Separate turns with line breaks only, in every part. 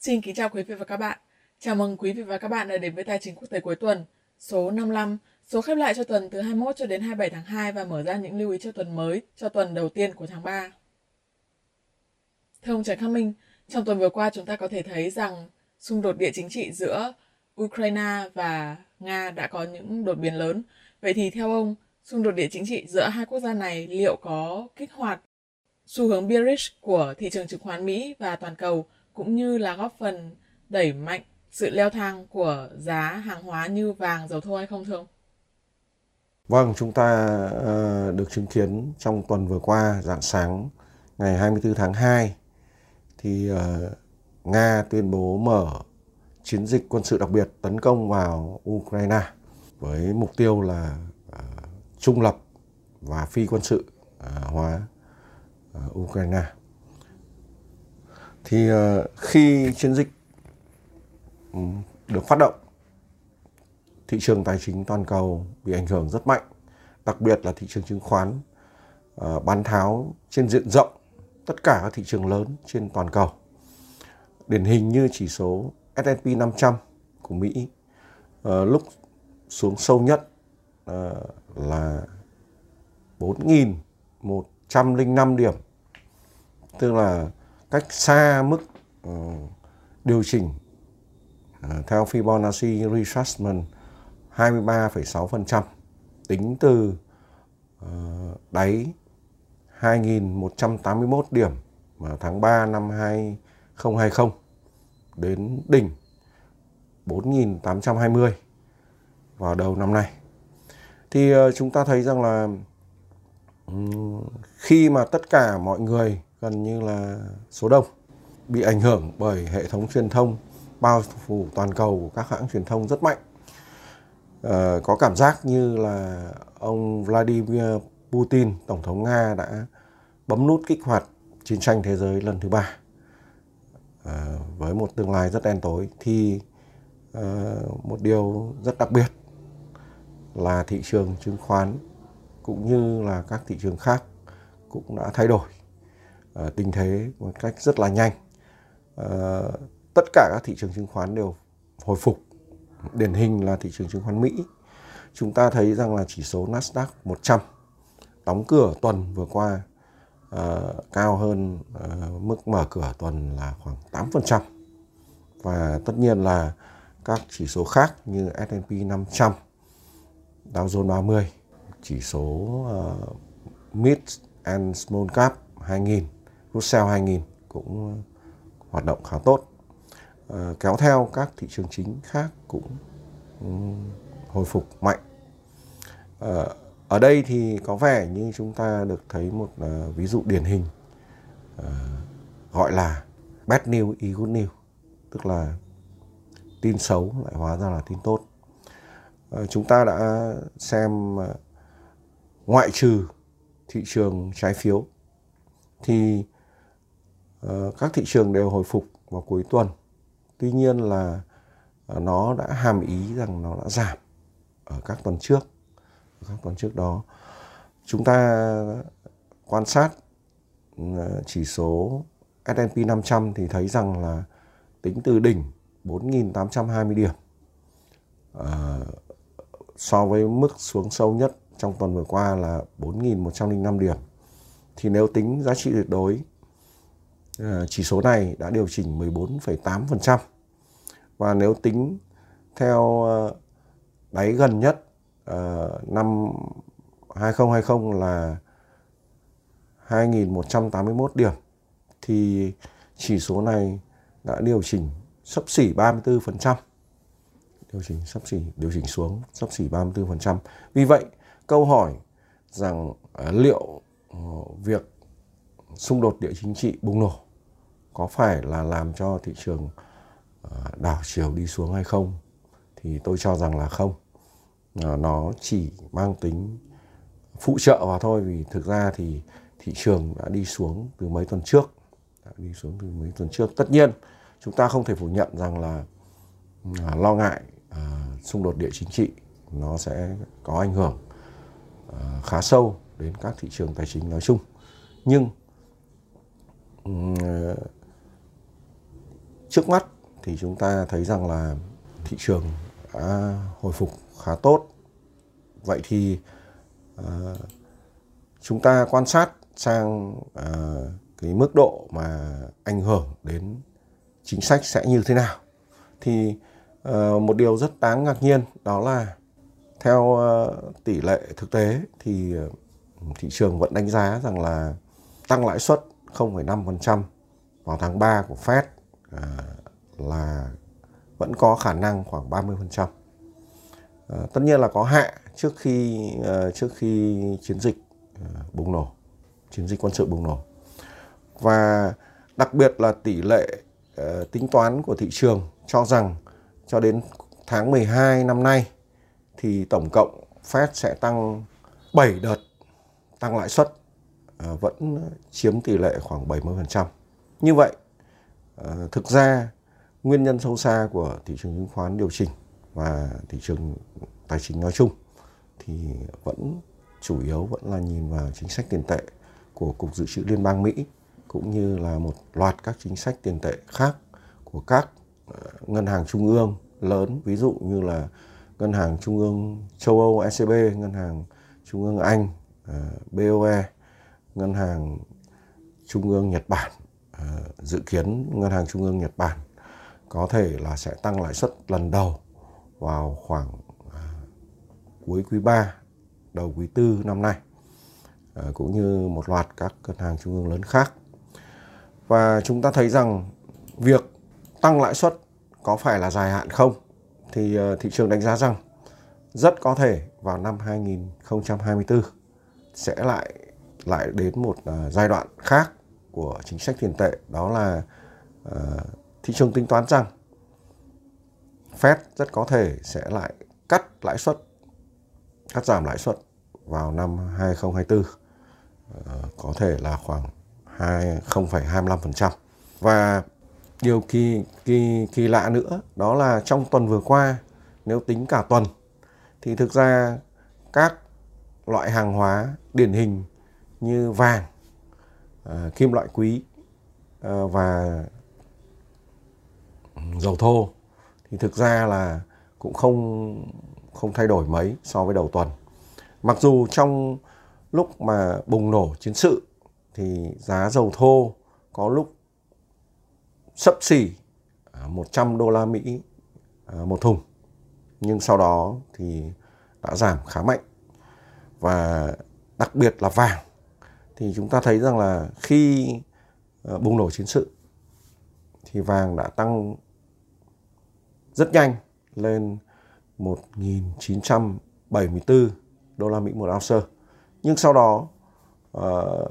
Xin kính chào quý vị và các bạn. Chào mừng quý vị và các bạn đã đến với Tài chính quốc tế cuối tuần, số 55, số khép lại cho tuần từ 21 cho đến 27 tháng 2 và mở ra những lưu ý cho tuần mới cho tuần đầu tiên của tháng 3. Thưa ông Trần Khắc Minh, trong tuần vừa qua chúng ta có thể thấy rằng xung đột địa chính trị giữa Ukraine và Nga đã có những đột biến lớn. Vậy thì theo ông, xung đột địa chính trị giữa hai quốc gia này liệu có kích hoạt xu hướng bearish của thị trường chứng khoán Mỹ và toàn cầu cũng như là góp phần đẩy mạnh sự leo thang của giá hàng hóa như vàng, dầu thô hay không thưa ông?
Vâng, chúng ta uh, được chứng kiến trong tuần vừa qua, dạng sáng ngày 24 tháng 2 thì uh, Nga tuyên bố mở chiến dịch quân sự đặc biệt tấn công vào Ukraine với mục tiêu là uh, trung lập và phi quân sự uh, hóa uh, Ukraine. Thì ờ, khi chiến dịch ừ, được phát động, thị trường tài chính toàn cầu bị ảnh hưởng rất mạnh, đặc biệt là thị trường chứng khoán ờ, bán tháo trên diện rộng tất cả các thị trường lớn trên toàn cầu. Điển hình như chỉ số S&P 500 của Mỹ ờ, lúc xuống sâu nhất là 4.105 điểm tức là cách xa mức ừ, điều chỉnh à, theo Fibonacci retracement 23,6% tính từ ờ, đáy 2.181 điểm mà tháng 3 năm 2020 đến đỉnh 4.820 vào đầu năm nay. Thì ờ, chúng ta thấy rằng là ừ, khi mà tất cả mọi người gần như là số đông bị ảnh hưởng bởi hệ thống truyền thông bao phủ toàn cầu của các hãng truyền thông rất mạnh. à, có cảm giác như là ông Vladimir Putin, Tổng thống Nga đã bấm nút kích hoạt chiến tranh thế giới lần thứ ba à, với một tương lai rất đen tối thì à, một điều rất đặc biệt là thị trường chứng khoán cũng như là các thị trường khác cũng đã thay đổi Ờ, tình thế một cách rất là nhanh. Ờ, tất cả các thị trường chứng khoán đều hồi phục. Điển hình là thị trường chứng khoán Mỹ. Chúng ta thấy rằng là chỉ số Nasdaq 100 đóng cửa tuần vừa qua uh, cao hơn uh, mức mở cửa tuần là khoảng 8%. Và tất nhiên là các chỉ số khác như S&P 500, Dow Jones 30, chỉ số uh, Mid and Small Cap 2000, Russell 2000 cũng ờ, hoạt động khá tốt. Ờ, kéo theo các thị trường chính khác cũng ừ, hồi phục mạnh. Ờ, ở đây thì có vẻ như chúng ta được thấy một ví dụ điển hình gọi là bad news is good news tức là tin xấu lại hóa ra là tin tốt chúng ta đã xem ngoại trừ thị trường trái phiếu thì uh, Ờ, các thị trường đều hồi phục vào cuối tuần. Tuy nhiên là ờ, nó đã hàm ý rằng nó đã giảm ở các tuần trước. Các tuần trước đó. Chúng ta quan sát ờ, chỉ số S&P 500 thì thấy rằng là tính từ đỉnh 4.820 điểm. So với mức xuống sâu nhất trong tuần vừa qua là 4.105 điểm. Thì nếu tính giá trị tuyệt đối Ờ, chỉ số này đã điều chỉnh 14,8% và nếu tính theo ờ, đáy gần nhất ờ, năm 2020 là 2181 điểm thì chỉ số này đã điều chỉnh sấp xỉ 34%. Điều chỉnh sấp xỉ điều chỉnh xuống sấp xỉ 34%. Vì vậy, câu hỏi rằng liệu việc xung đột địa chính trị bùng nổ có phải là làm cho thị trường ờ, đảo chiều đi xuống hay không? Thì tôi cho rằng là không. Ờ, nó chỉ mang tính phụ trợ vào thôi, vì thực ra thì thị trường đã đi xuống từ mấy tuần trước. Đã đi xuống từ mấy tuần trước. Tất nhiên, chúng ta không thể phủ nhận rằng là ờ, lo ngại xung đột địa chính trị nó sẽ có ảnh hưởng khá sâu đến các thị trường tài chính nói chung. Nhưng trước mắt thì chúng ta thấy rằng là thị trường đã hồi phục khá tốt. Vậy thì uh, chúng ta quan sát sang uh, cái mức độ mà ảnh hưởng đến chính sách sẽ như thế nào thì uh, một điều rất đáng ngạc nhiên đó là theo uh, tỷ lệ thực tế thì uh, thị trường vẫn đánh giá rằng là tăng lãi suất 0,5% vào tháng 3 của Fed à, là vẫn có khả năng khoảng 30%. À, ờ, tất nhiên là có hạ trước khi à, trước khi chiến dịch à, bùng nổ, chiến dịch quân sự bùng nổ. Và đặc biệt là tỷ lệ à, tính toán của thị trường cho rằng cho đến tháng 12 năm nay thì tổng cộng Fed sẽ tăng 7 đợt tăng lãi suất à, vẫn chiếm tỷ lệ khoảng 70%. Như vậy, uh, thực ra nguyên nhân sâu xa của thị trường chứng khoán điều chỉnh và thị trường tài chính nói chung thì vẫn chủ yếu vẫn là nhìn vào chính sách tiền tệ của Cục Dự trữ Liên bang Mỹ cũng như là một loạt các chính sách tiền tệ khác của các ờ, ngân hàng trung ương lớn ví dụ như là ngân hàng trung ương châu Âu ECB, ngân hàng trung ương Anh ờ, BOE, ngân hàng trung ương Nhật Bản Ờ, dự kiến ngân hàng trung ương Nhật Bản có thể là sẽ tăng lãi suất lần đầu vào khoảng à, cuối quý 3, đầu quý 4 năm nay ờ, cũng như một loạt các ngân hàng trung ương lớn khác. Và chúng ta thấy rằng việc tăng lãi suất có phải là dài hạn không? Thì ờ, thị trường đánh giá rằng rất có thể vào năm 2024 sẽ lại lại đến một giai đoạn khác của chính sách tiền tệ đó là uh, thị trường tính toán rằng Fed rất có thể sẽ lại cắt lãi suất cắt giảm lãi suất vào năm 2024 uh, ờ, có thể là khoảng 0,25%. Và điều kỳ kỳ kỳ lạ nữa đó là trong tuần vừa qua nếu tính cả tuần thì thực ra các loại hàng hóa điển hình như vàng, uh, kim loại quý uh, và dầu thô thì thực ra là cũng không không thay đổi mấy so với đầu tuần. Mặc dù trong lúc mà bùng nổ chiến sự thì giá dầu thô có lúc sấp xỉ 100 đô la Mỹ ờ, một thùng. Nhưng sau đó thì đã giảm khá mạnh. Và đặc biệt là vàng thì chúng ta thấy rằng là khi ờ, bùng nổ chiến sự, thì vàng đã tăng rất nhanh lên 1.974 đô la Mỹ một ounce. Nhưng sau đó ờ,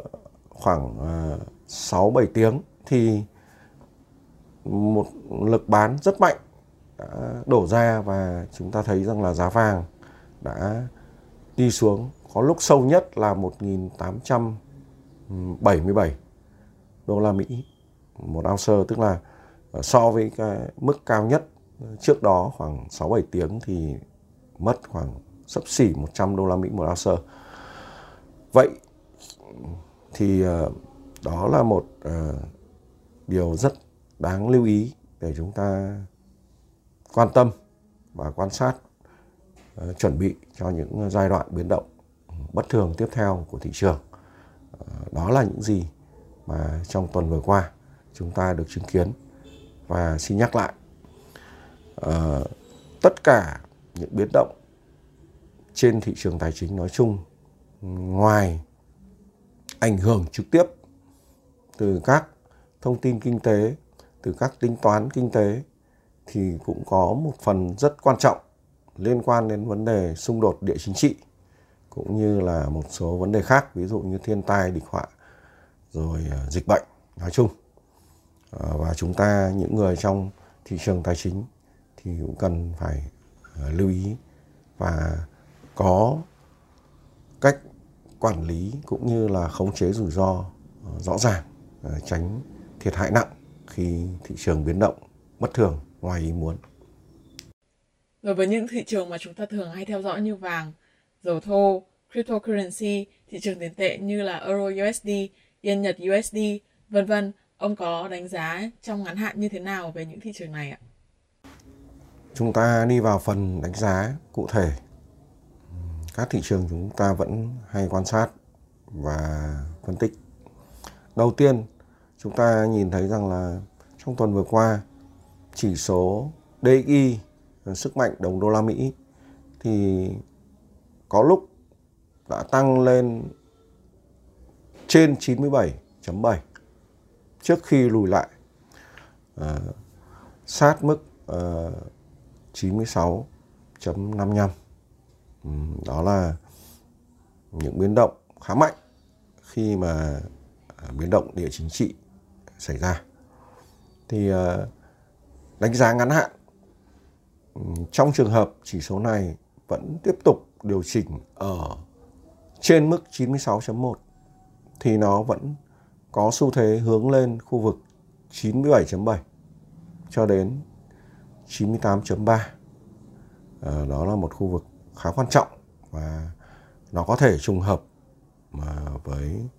khoảng ờ, 6 7 tiếng thì một lực bán rất mạnh đã đổ ra và chúng ta thấy rằng là giá vàng đã đi xuống, có lúc sâu nhất là 1.877 đô la Mỹ, một ounce, tức là ờ, so với cái mức cao nhất trước đó khoảng 6 7 tiếng thì mất khoảng sấp xỉ 100 đô la Mỹ một ounce. Vậy thì ờ, đó là một ờ, điều rất đáng lưu ý để chúng ta quan tâm và quan sát chuẩn bị cho những giai đoạn biến động bất thường tiếp theo của thị trường đó là những gì mà trong tuần vừa qua chúng ta được chứng kiến. Và xin nhắc lại à, tất cả những biến động trên thị trường tài chính nói chung ngoài ảnh hưởng trực tiếp từ các thông tin kinh tế, từ các tính toán kinh tế thì cũng có một phần rất quan trọng liên quan đến vấn đề xung đột địa chính trị cũng như là một số vấn đề khác ví dụ như thiên tai địch họa rồi ờ, dịch bệnh nói chung ờ, và chúng ta những người trong thị trường tài chính thì cũng cần phải ờ, lưu ý và có cách quản lý cũng như là khống chế rủi ro rõ ràng tránh thiệt hại nặng khi thị trường biến động bất thường ngoài ý muốn.
Đối với những thị trường mà chúng ta thường hay theo dõi như vàng, dầu thô, cryptocurrency, thị trường tiền tệ như là Euro USD, Yên Nhật USD, vân vân Ông có đánh giá trong ngắn hạn như thế nào về những thị trường này ạ?
Chúng ta đi vào phần đánh giá cụ thể. Các thị trường chúng ta vẫn hay quan sát và phân tích. Đầu tiên, chúng ta nhìn thấy rằng là trong tuần vừa qua, chỉ số DXY, sức mạnh đồng đô la Mỹ thì có lúc đã tăng lên trên 97.7 trước khi lùi lại à, sát mức ờ, à, 96.55 ừ, đó là những biến động khá mạnh khi mà ờ, biến động địa chính trị xảy ra. Thì đánh giá ngắn hạn ừ, trong trường hợp chỉ số này vẫn tiếp tục điều chỉnh ở trên mức 96.1 thì nó vẫn có xu thế hướng lên khu vực 97.7 cho đến 98.3. À, ờ, đó là một khu vực khá quan trọng và nó có thể trùng hợp mà với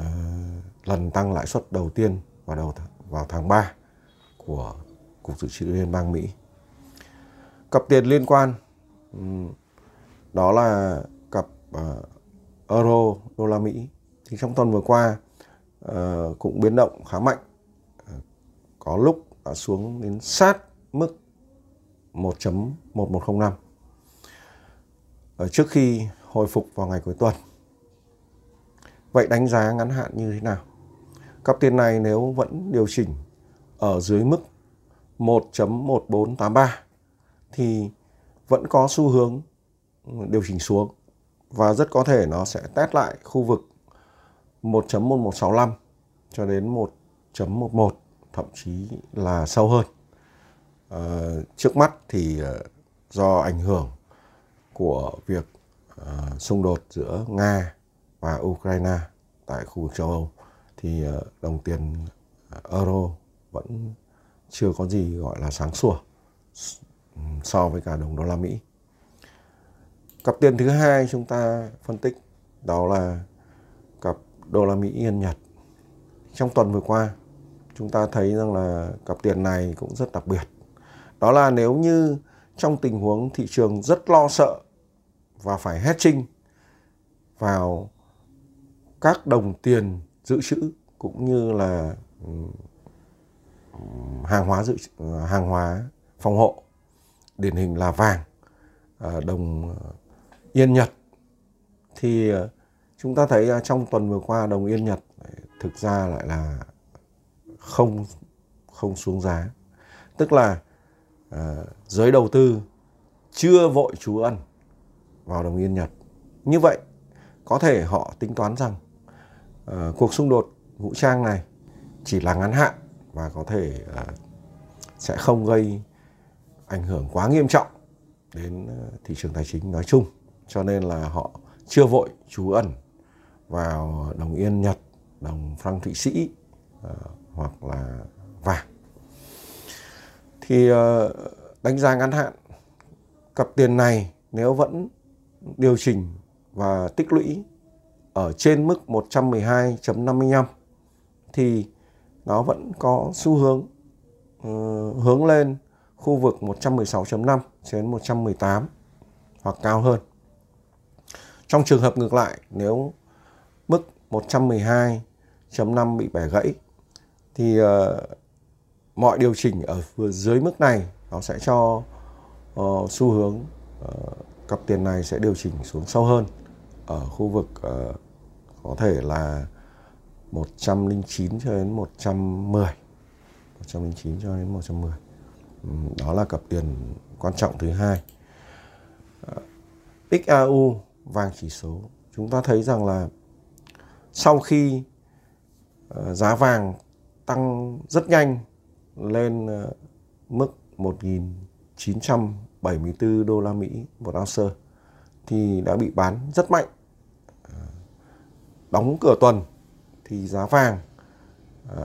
uh, lần tăng lãi suất đầu tiên vào đầu vào tháng 3 của Cục Dự trữ Liên bang Mỹ. Cặp tiền liên quan Ừ. đó là cặp uh, euro đô la Mỹ. Thì trong tuần vừa qua uh, cũng biến động khá mạnh. Uh, có lúc đã xuống đến sát mức 1.1105 ở trước khi hồi phục vào ngày cuối tuần. Vậy đánh giá ngắn hạn như thế nào? Cặp tiền này nếu vẫn điều chỉnh ở dưới mức 1.1483 thì vẫn có xu hướng điều chỉnh xuống và rất có thể nó sẽ test lại khu vực 1.1165 cho đến 1.11 thậm chí là sâu hơn. À, trước mắt thì ờ, do ảnh hưởng của việc à, xung đột giữa Nga và Ukraine tại khu vực châu Âu thì đồng tiền euro vẫn chưa có gì gọi là sáng sủa so với cả đồng đô la Mỹ. Cặp tiền thứ hai chúng ta phân tích đó là cặp đô la Mỹ Yên Nhật. Trong tuần vừa qua, chúng ta thấy rằng là cặp tiền này cũng rất đặc biệt. Đó là nếu như trong tình huống thị trường rất lo sợ và phải hedging vào các đồng tiền dự trữ cũng như là hàng hóa dự hàng hóa phòng hộ điển hình là vàng à, đồng à, Yên Nhật. Thì à, chúng ta thấy trong tuần vừa qua đồng Yên Nhật thực ra lại là không không xuống giá. Tức là giới đầu tư chưa vội trú ẩn vào đồng Yên Nhật. Như vậy, có thể họ tính toán rằng cuộc xung đột vũ trang này chỉ là ngắn hạn và có thể sẽ không gây ảnh hưởng quá nghiêm trọng đến ờ, thị trường tài chính nói chung cho nên là họ chưa vội trú ẩn vào đồng yên Nhật, đồng franc Thụy Sĩ uh, hoặc là vàng. Thì uh, đánh giá ngắn hạn cặp tiền này nếu vẫn điều chỉnh và tích lũy ở trên mức 112.55 thì nó vẫn có xu hướng uh, hướng lên khu vực 116.5 đến 118 hoặc cao hơn. Trong trường hợp ngược lại, nếu mức 112.5 bị bẻ gãy thì uh, mọi điều chỉnh ở dưới mức này nó sẽ cho uh, xu hướng uh, cặp tiền này sẽ điều chỉnh xuống sâu hơn ở khu vực uh, có thể là 109 cho đến 110 109 cho đến 110 đó là cặp tiền quan trọng thứ hai ờ, XAU vàng chỉ số chúng ta thấy rằng là sau khi ờ, giá vàng tăng rất nhanh lên ờ, mức 1.974 đô la Mỹ một ounce, thì đã bị bán rất mạnh. Đóng cửa tuần thì giá vàng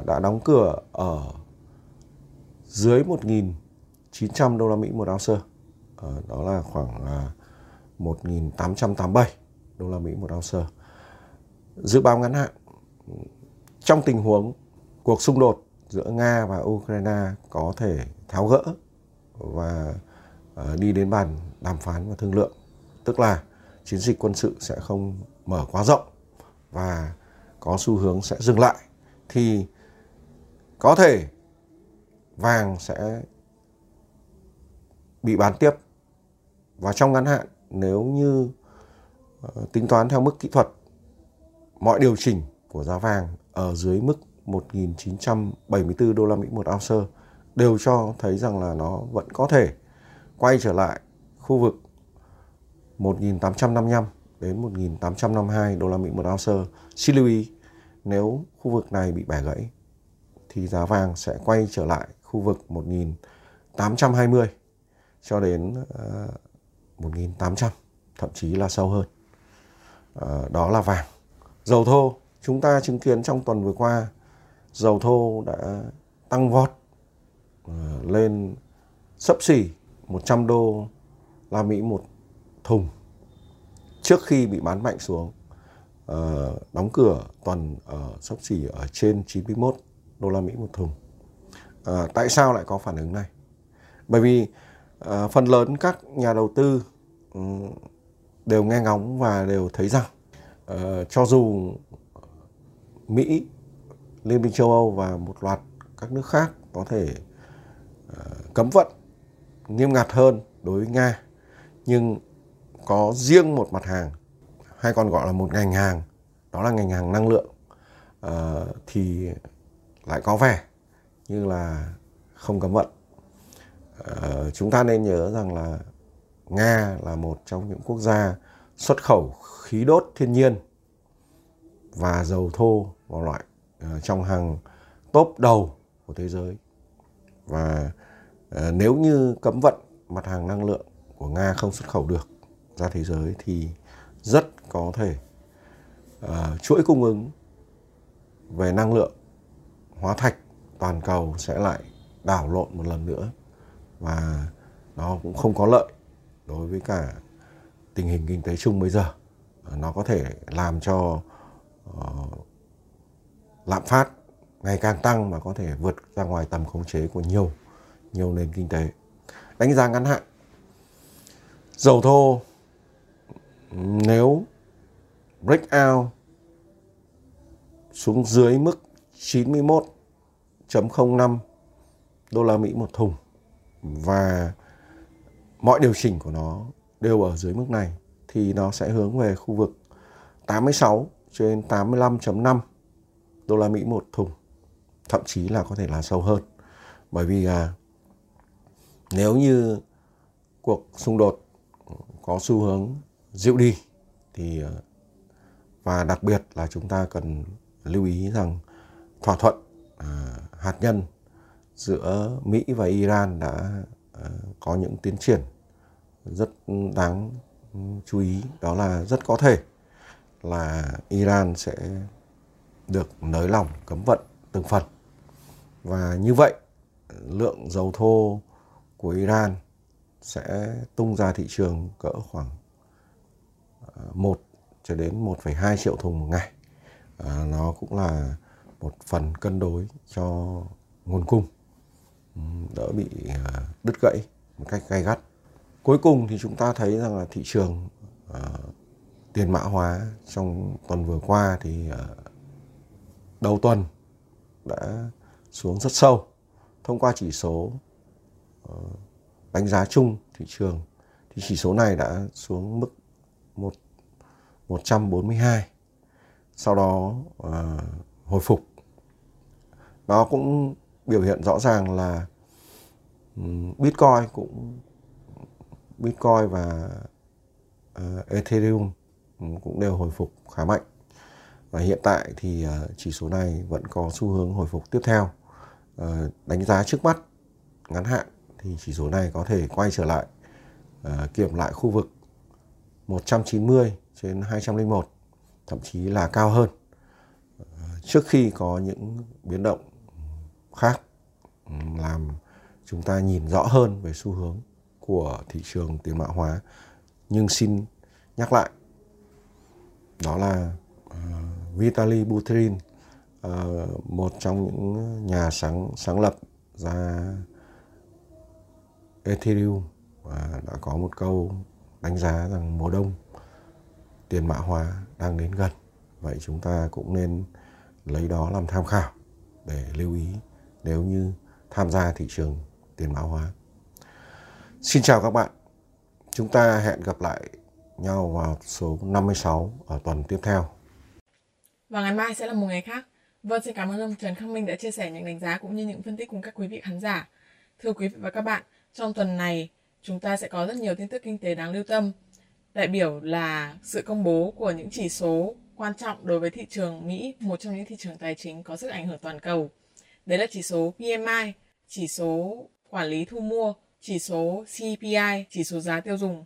đã đóng cửa ở dưới 1.900 đô la Mỹ một ounce. À, đó là khoảng uh, 1.887 đô la Mỹ một ounce. Dự báo ngắn hạn trong tình huống cuộc xung đột giữa Nga và Ukraine có thể tháo gỡ và ờ, đi đến bàn đàm phán và thương lượng tức là chiến dịch quân sự sẽ không mở quá rộng và có xu hướng sẽ dừng lại thì có thể vàng sẽ bị bán tiếp và trong ngắn hạn, nếu như ờ, tính toán theo mức kỹ thuật, mọi điều chỉnh của giá vàng ở dưới mức 1.974 đô la Mỹ một ounce đều cho thấy rằng là nó vẫn có thể quay trở lại khu vực 1.855 đến 1.852 đô la Mỹ một ounce. Xin lưu ý, nếu khu vực này bị bẻ gãy, thì giá vàng sẽ quay trở lại khu vực 1.820 cho đến ờ, uh, 1.800 thậm chí là sâu hơn. Uh, đó là vàng. Dầu thô chúng ta chứng kiến trong tuần vừa qua dầu thô đã tăng vọt uh, lên sấp xỉ 100 đô la Mỹ một thùng trước khi bị bán mạnh xuống uh, đóng cửa tuần ở sấp xỉ ở trên 91 đô la Mỹ một thùng. Uh, tại sao lại có phản ứng này? Bởi vì Ờ, phần lớn các nhà đầu tư um, đều nghe ngóng và đều thấy rằng uh, cho dù Mỹ, Liên minh châu Âu và một loạt các nước khác có thể uh, cấm vận nghiêm ngặt hơn đối với Nga nhưng có riêng một mặt hàng hay còn gọi là một ngành hàng đó là ngành hàng năng lượng uh, thì lại có vẻ như là không cấm vận uh, chúng ta nên nhớ rằng là nga là một trong những quốc gia xuất khẩu khí đốt thiên nhiên và dầu thô vào loại uh, trong hàng top đầu của thế giới. Và uh, nếu như cấm vận mặt hàng năng lượng của nga không xuất khẩu được ra thế giới thì rất có thể uh, chuỗi cung ứng về năng lượng hóa thạch toàn cầu sẽ lại đảo lộn một lần nữa và nó cũng không có lợi đối với cả tình hình kinh tế chung bây giờ. Nó có thể làm cho uh, lạm phát ngày càng tăng mà có thể vượt ra ngoài tầm khống chế của nhiều nhiều nền kinh tế. Đánh giá ngắn hạn dầu thô nếu break out xuống dưới mức 91.05 đô la Mỹ một thùng và mọi điều chỉnh của nó đều ở dưới mức này thì nó sẽ hướng về khu vực 86 trên 85.5 đô la Mỹ một thùng thậm chí là có thể là sâu hơn. Bởi vì à, nếu như cuộc xung đột có xu hướng dịu đi thì à, và đặc biệt là chúng ta cần lưu ý rằng thỏa thuận à, hạt nhân giữa Mỹ và Iran đã ờ, có những tiến triển rất đáng ừ, chú ý. Đó là rất có thể là Iran sẽ được nới lỏng cấm vận từng phần. Và như vậy lượng dầu thô của Iran sẽ tung ra thị trường cỡ khoảng ờ, 1 cho đến 1,2 triệu thùng một ngày. À, nó cũng là một phần cân đối cho nguồn cung đỡ bị à, đứt gãy một cách gay gắt. Cuối cùng thì chúng ta thấy rằng là thị trường uh, tiền mã hóa trong tuần vừa qua thì uh, đầu tuần đã xuống rất sâu. Thông qua chỉ số uh, đánh giá chung thị trường thì chỉ số này đã xuống mức một 142 sau đó uh, hồi phục. Nó cũng biểu hiện rõ ràng là Bitcoin cũng Bitcoin và uh, Ethereum cũng đều hồi phục khá mạnh. Và hiện tại thì uh, chỉ số này vẫn có xu hướng hồi phục tiếp theo. Uh, đánh giá trước mắt ngắn hạn thì chỉ số này có thể quay trở lại uh, kiểm lại khu vực 190 trên 201 thậm chí là cao hơn. Trước khi có những biến động khác làm chúng ta nhìn rõ hơn về xu hướng của thị trường tiền mã hóa. Nhưng xin nhắc lại đó là uh, Vitaly Buterin uh, một trong những nhà sáng sáng lập ra Ethereum và đã có một câu đánh giá rằng mùa đông tiền mã hóa đang đến gần. Vậy chúng ta cũng nên lấy đó làm tham khảo để lưu ý nếu như tham gia thị trường tiền mã hóa. Xin chào các bạn. Chúng ta hẹn gặp lại nhau vào số 56 ở tuần tiếp theo.
Và ngày mai sẽ là một ngày khác. Vâng xin cảm ơn ông Trần Khắc Minh đã chia sẻ những đánh giá cũng như những phân tích cùng các quý vị khán giả. Thưa quý vị và các bạn trong tuần này chúng ta sẽ có rất nhiều tin tức kinh tế đáng lưu tâm. Đại biểu là sự công bố của những chỉ số quan trọng đối với thị trường Mỹ, một trong những thị trường tài chính có sức ảnh hưởng toàn cầu. Đấy là chỉ số PMI, chỉ số quản lý thu mua, chỉ số CPI, chỉ số giá tiêu dùng.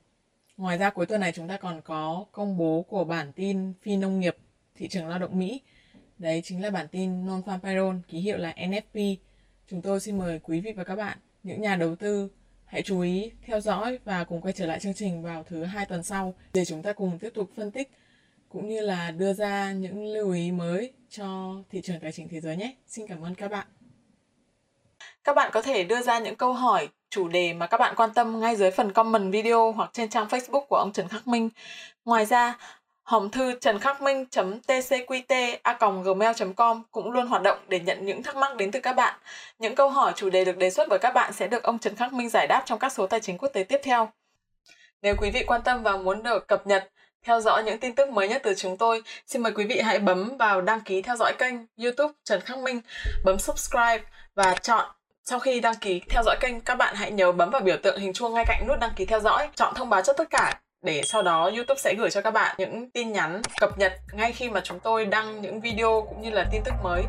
Ngoài ra cuối tuần này chúng ta còn có công bố của bản tin phi nông nghiệp thị trường lao động Mỹ. Đấy chính là bản tin non-farm payroll, ký hiệu là NFP. Chúng tôi xin mời quý vị và các bạn, những nhà đầu tư Hãy chú ý theo dõi và cùng quay trở lại chương trình vào thứ hai tuần sau để chúng ta cùng tiếp tục phân tích cũng như là đưa ra những lưu ý mới cho thị trường tài chính thế giới nhé. Xin cảm ơn các bạn. Các bạn có thể đưa ra những câu hỏi, chủ đề mà các bạn quan tâm ngay dưới phần comment video hoặc trên trang Facebook của ông Trần Khắc Minh. Ngoài ra, hòm thư trần khắc minh tcqt a gmail com cũng luôn hoạt động để nhận những thắc mắc đến từ các bạn. Những câu hỏi chủ đề được đề xuất bởi các bạn sẽ được ông Trần Khắc Minh giải đáp trong các số tài chính quốc tế tiếp theo. Nếu quý vị quan tâm và muốn được cập nhật, theo dõi những tin tức mới nhất từ chúng tôi, xin mời quý vị hãy bấm vào đăng ký theo dõi kênh YouTube Trần Khắc Minh, bấm subscribe và chọn. Sau khi đăng ký theo dõi kênh, các bạn hãy nhớ bấm vào biểu tượng hình chuông ngay cạnh nút đăng ký theo dõi, chọn thông báo cho tất cả để sau đó YouTube sẽ gửi cho các bạn những tin nhắn cập nhật ngay khi mà chúng tôi đăng những video cũng như là tin tức mới.